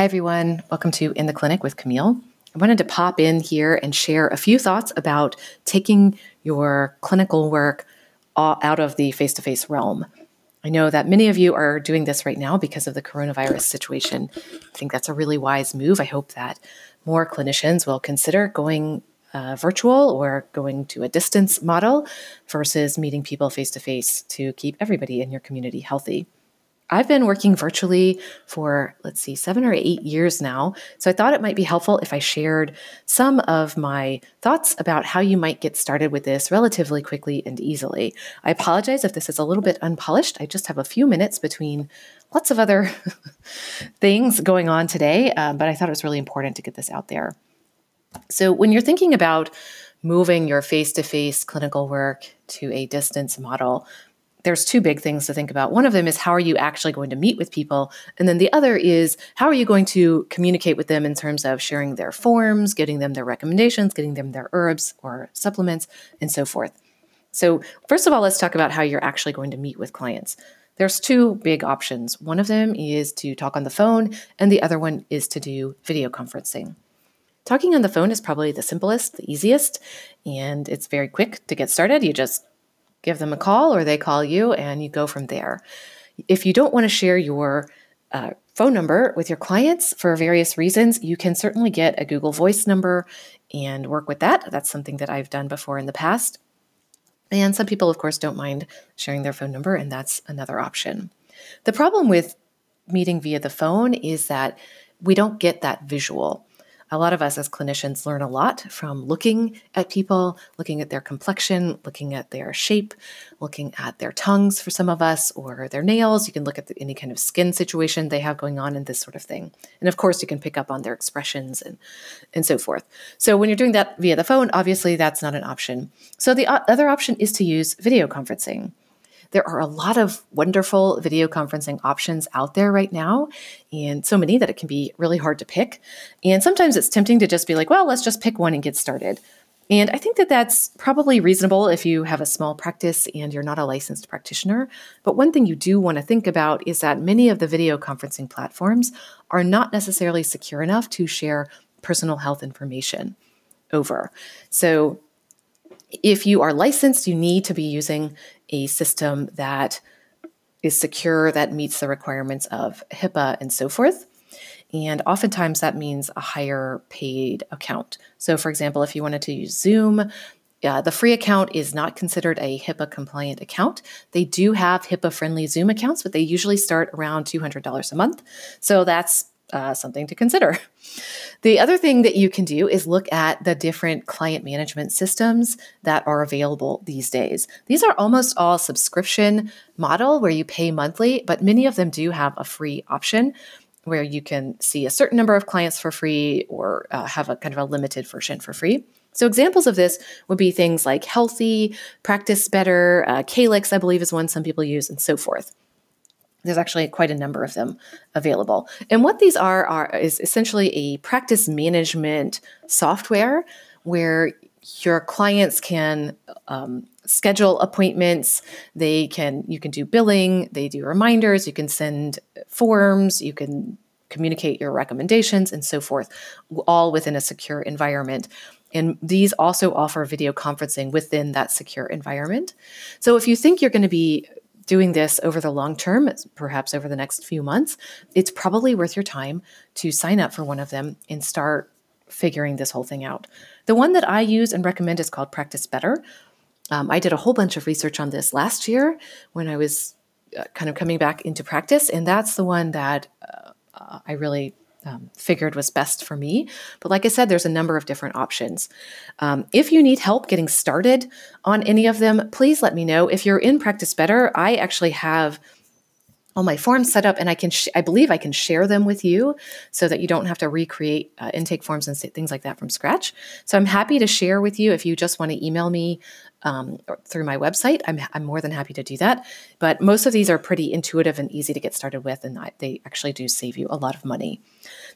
Hi, everyone. Welcome to In the Clinic with Camille. I wanted to pop in here and share a few thoughts about taking your clinical work out of the face to face realm. I know that many of you are doing this right now because of the coronavirus situation. I think that's a really wise move. I hope that more clinicians will consider going uh, virtual or going to a distance model versus meeting people face to face to keep everybody in your community healthy. I've been working virtually for, let's see, seven or eight years now. So I thought it might be helpful if I shared some of my thoughts about how you might get started with this relatively quickly and easily. I apologize if this is a little bit unpolished. I just have a few minutes between lots of other things going on today, uh, but I thought it was really important to get this out there. So when you're thinking about moving your face to face clinical work to a distance model, there's two big things to think about. One of them is how are you actually going to meet with people? And then the other is how are you going to communicate with them in terms of sharing their forms, getting them their recommendations, getting them their herbs or supplements, and so forth. So, first of all, let's talk about how you're actually going to meet with clients. There's two big options. One of them is to talk on the phone, and the other one is to do video conferencing. Talking on the phone is probably the simplest, the easiest, and it's very quick to get started. You just give them a call or they call you and you go from there. If you don't want to share your uh, phone number with your clients for various reasons, you can certainly get a Google Voice number and work with that. That's something that I've done before in the past. And some people, of course, don't mind sharing their phone number, and that's another option. The problem with meeting via the phone is that we don't get that visual a lot of us as clinicians learn a lot from looking at people, looking at their complexion, looking at their shape, looking at their tongues for some of us, or their nails. You can look at the, any kind of skin situation they have going on and this sort of thing. And of course, you can pick up on their expressions and, and so forth. So when you're doing that via the phone, obviously that's not an option. So the other option is to use video conferencing. There are a lot of wonderful video conferencing options out there right now, and so many that it can be really hard to pick. And sometimes it's tempting to just be like, well, let's just pick one and get started. And I think that that's probably reasonable if you have a small practice and you're not a licensed practitioner. But one thing you do want to think about is that many of the video conferencing platforms are not necessarily secure enough to share personal health information over. So if you are licensed, you need to be using a system that is secure, that meets the requirements of HIPAA and so forth. And oftentimes that means a higher paid account. So, for example, if you wanted to use Zoom, uh, the free account is not considered a HIPAA compliant account. They do have HIPAA friendly Zoom accounts, but they usually start around $200 a month. So that's uh, something to consider. The other thing that you can do is look at the different client management systems that are available these days. These are almost all subscription model where you pay monthly, but many of them do have a free option where you can see a certain number of clients for free or uh, have a kind of a limited version for free. So examples of this would be things like Healthie, Practice Better, uh, Kalix, I believe is one some people use, and so forth. There's actually quite a number of them available. And what these are, are is essentially a practice management software where your clients can um, schedule appointments. They can you can do billing they do reminders you can send forms you can communicate your recommendations and so forth all within a secure environment. And these also offer video conferencing within that secure environment. So if you think you're going to be doing this over the long term, perhaps over the next few months, it's probably worth your time to sign up for one of them and start figuring this whole thing out. The one that I use and recommend is called Practice Better. Um, I did a whole bunch of research on this last year when I was uh, kind of coming back into practice, and that's the one that uh, uh I really um, figured was best for me. But like I said, there's a number of different options. Um, if you need help getting started on any of them, please let me know. If you're in Practice Better, I actually have all my forms set up and I can, sh- I believe I can share them with you so that you don't have to recreate uh, intake forms and things like that from scratch. So I'm happy to share with you if you just want to email me um, through my website. I'm, I'm more than happy to do that. But most of these are pretty intuitive and easy to get started with, and I, they actually do save you a lot of money.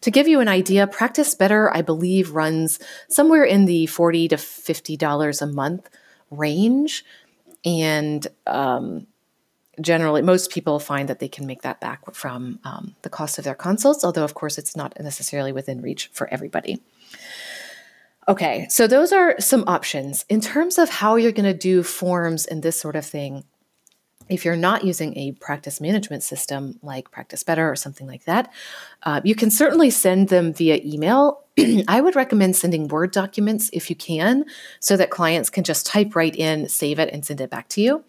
To give you an idea, Practice Better, I believe, runs somewhere in the 40 to $50 a month range. And um, generally, most people find that they can make that back from um, the cost of their consults, although, of course, it's not necessarily within reach for everybody. Okay, so those are some options. In terms of how you're going to do forms and this sort of thing, if you're not using a practice management system like Practice Better or something like that, uh, you can certainly send them via email. I would recommend sending Word documents if you can, so that clients can just type right in, save it, and send it back to you.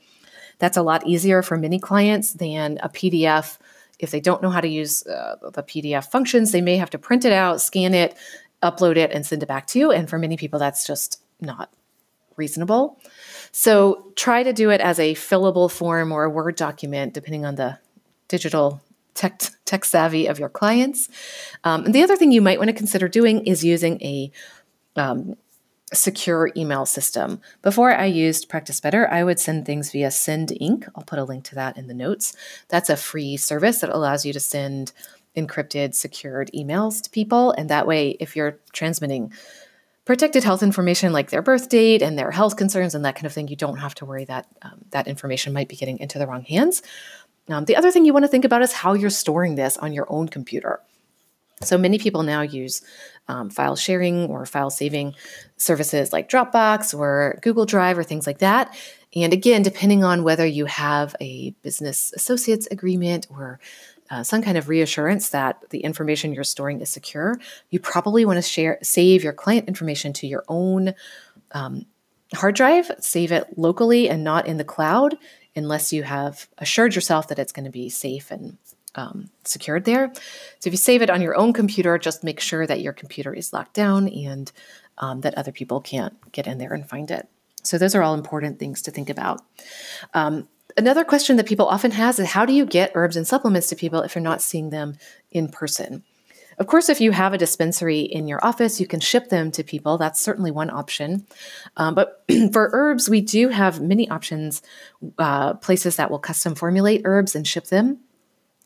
That's a lot easier for many clients than a PDF. If they don't know how to use uh, the PDF functions, they may have to print it out, scan it, upload it, and send it back to you. And for many people, that's just not reasonable. So try to do it as a fillable form or a Word document, depending on the digital tech, tech savvy of your clients. Um, and the other thing you might want to consider doing is using a um, secure email system. Before I used Practice Better, I would send things via SendInc. I'll put a link to that in the notes. That's a free service that allows you to send encrypted, secured emails to people. And that way, if you're transmitting protected health information like their birth date and their health concerns and that kind of thing, you don't have to worry that um, that information might be getting into the wrong hands. Um, the other thing you want to think about is how you're storing this on your own computer. So many people now use um, file sharing or file saving services like Dropbox or Google Drive or things like that. And again, depending on whether you have a business associates agreement or uh, some kind of reassurance that the information you're storing is secure, you probably want to share save your client information to your own um, hard drive, save it locally and not in the cloud, unless you have assured yourself that it's going to be safe and um, secured there. So if you save it on your own computer, just make sure that your computer is locked down and um, that other people can't get in there and find it. So those are all important things to think about. Um, another question that people often has is how do you get herbs and supplements to people if you're not seeing them in person? Of course, if you have a dispensary in your office, you can ship them to people. That's certainly one option. Um, but for herbs, we do have many options, uh, places that will custom formulate herbs and ship them.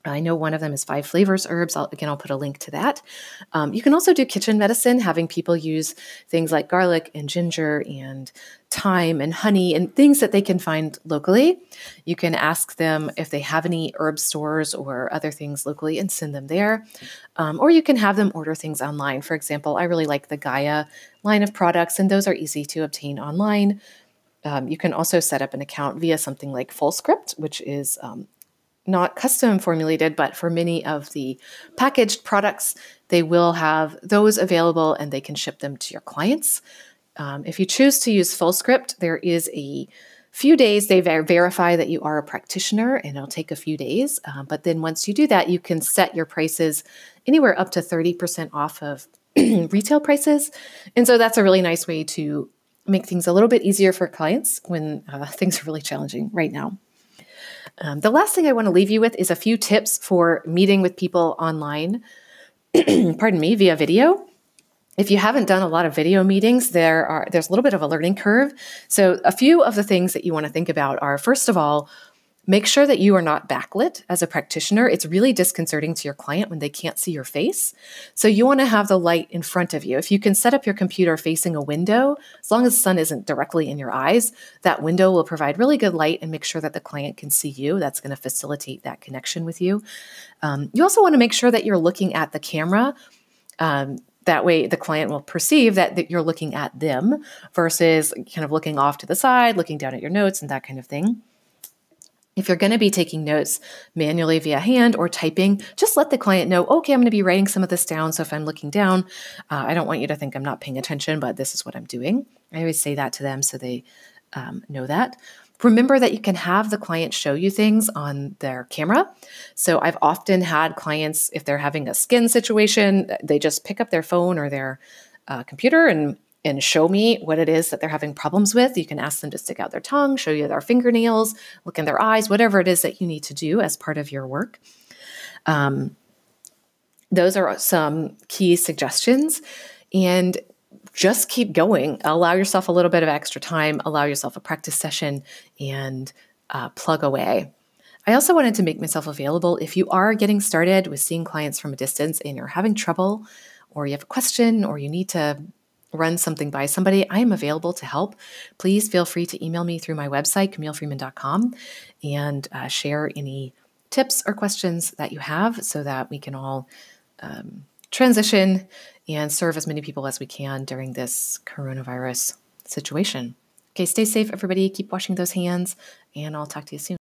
I know one of them is five flavors herbs. I'll, again, I'll put a link to that. Um, you can also do kitchen medicine, having people use things like garlic and ginger and thyme and honey and things that they can find locally. You can ask them if they have any herb stores or other things locally and send them there. Um, or you can have them order things online. For example, I really like the Gaia line of products, and those are easy to obtain online. Um, you can also set up an account via something like FullScript, which is um, not custom formulated, but for many of the packaged products, they will have those available and they can ship them to your clients. Um, if you choose to use FullScript, there is a few days they ver- verify that you are a practitioner and it'll take a few days. Uh, but then once you do that, you can set your prices anywhere up to 30% off of retail prices. And so that's a really nice way to make things a little bit easier for clients when uh, things are really challenging right now. Um, the last thing I want to leave you with is a few tips for meeting with people online, pardon me, via video. If you haven't done a lot of video meetings, there are there's a little bit of a learning curve. So a few of the things that you want to think about are first of all, Make sure that you are not backlit as a practitioner. It's really disconcerting to your client when they can't see your face. So you want to have the light in front of you. If you can set up your computer facing a window, as long as the sun isn't directly in your eyes, that window will provide really good light and make sure that the client can see you. That's going to facilitate that connection with you. Um, you also want to make sure that you're looking at the camera. Um, that way the client will perceive that, that you're looking at them versus kind of looking off to the side, looking down at your notes and that kind of thing. If you're going to be taking notes manually via hand or typing, just let the client know, okay, I'm going to be writing some of this down. So if I'm looking down, uh, I don't want you to think I'm not paying attention, but this is what I'm doing. I always say that to them so they um, know that. Remember that you can have the client show you things on their camera. So I've often had clients, if they're having a skin situation, they just pick up their phone or their uh, computer and and show me what it is that they're having problems with. You can ask them to stick out their tongue, show you their fingernails, look in their eyes, whatever it is that you need to do as part of your work. Um, those are some key suggestions. And just keep going. Allow yourself a little bit of extra time, allow yourself a practice session, and uh, plug away. I also wanted to make myself available if you are getting started with seeing clients from a distance and you're having trouble, or you have a question, or you need to run something by somebody, I am available to help. Please feel free to email me through my website, CamilleFreeman.com, and uh, share any tips or questions that you have so that we can all um, transition and serve as many people as we can during this coronavirus situation. Okay, stay safe, everybody. Keep washing those hands, and I'll talk to you soon.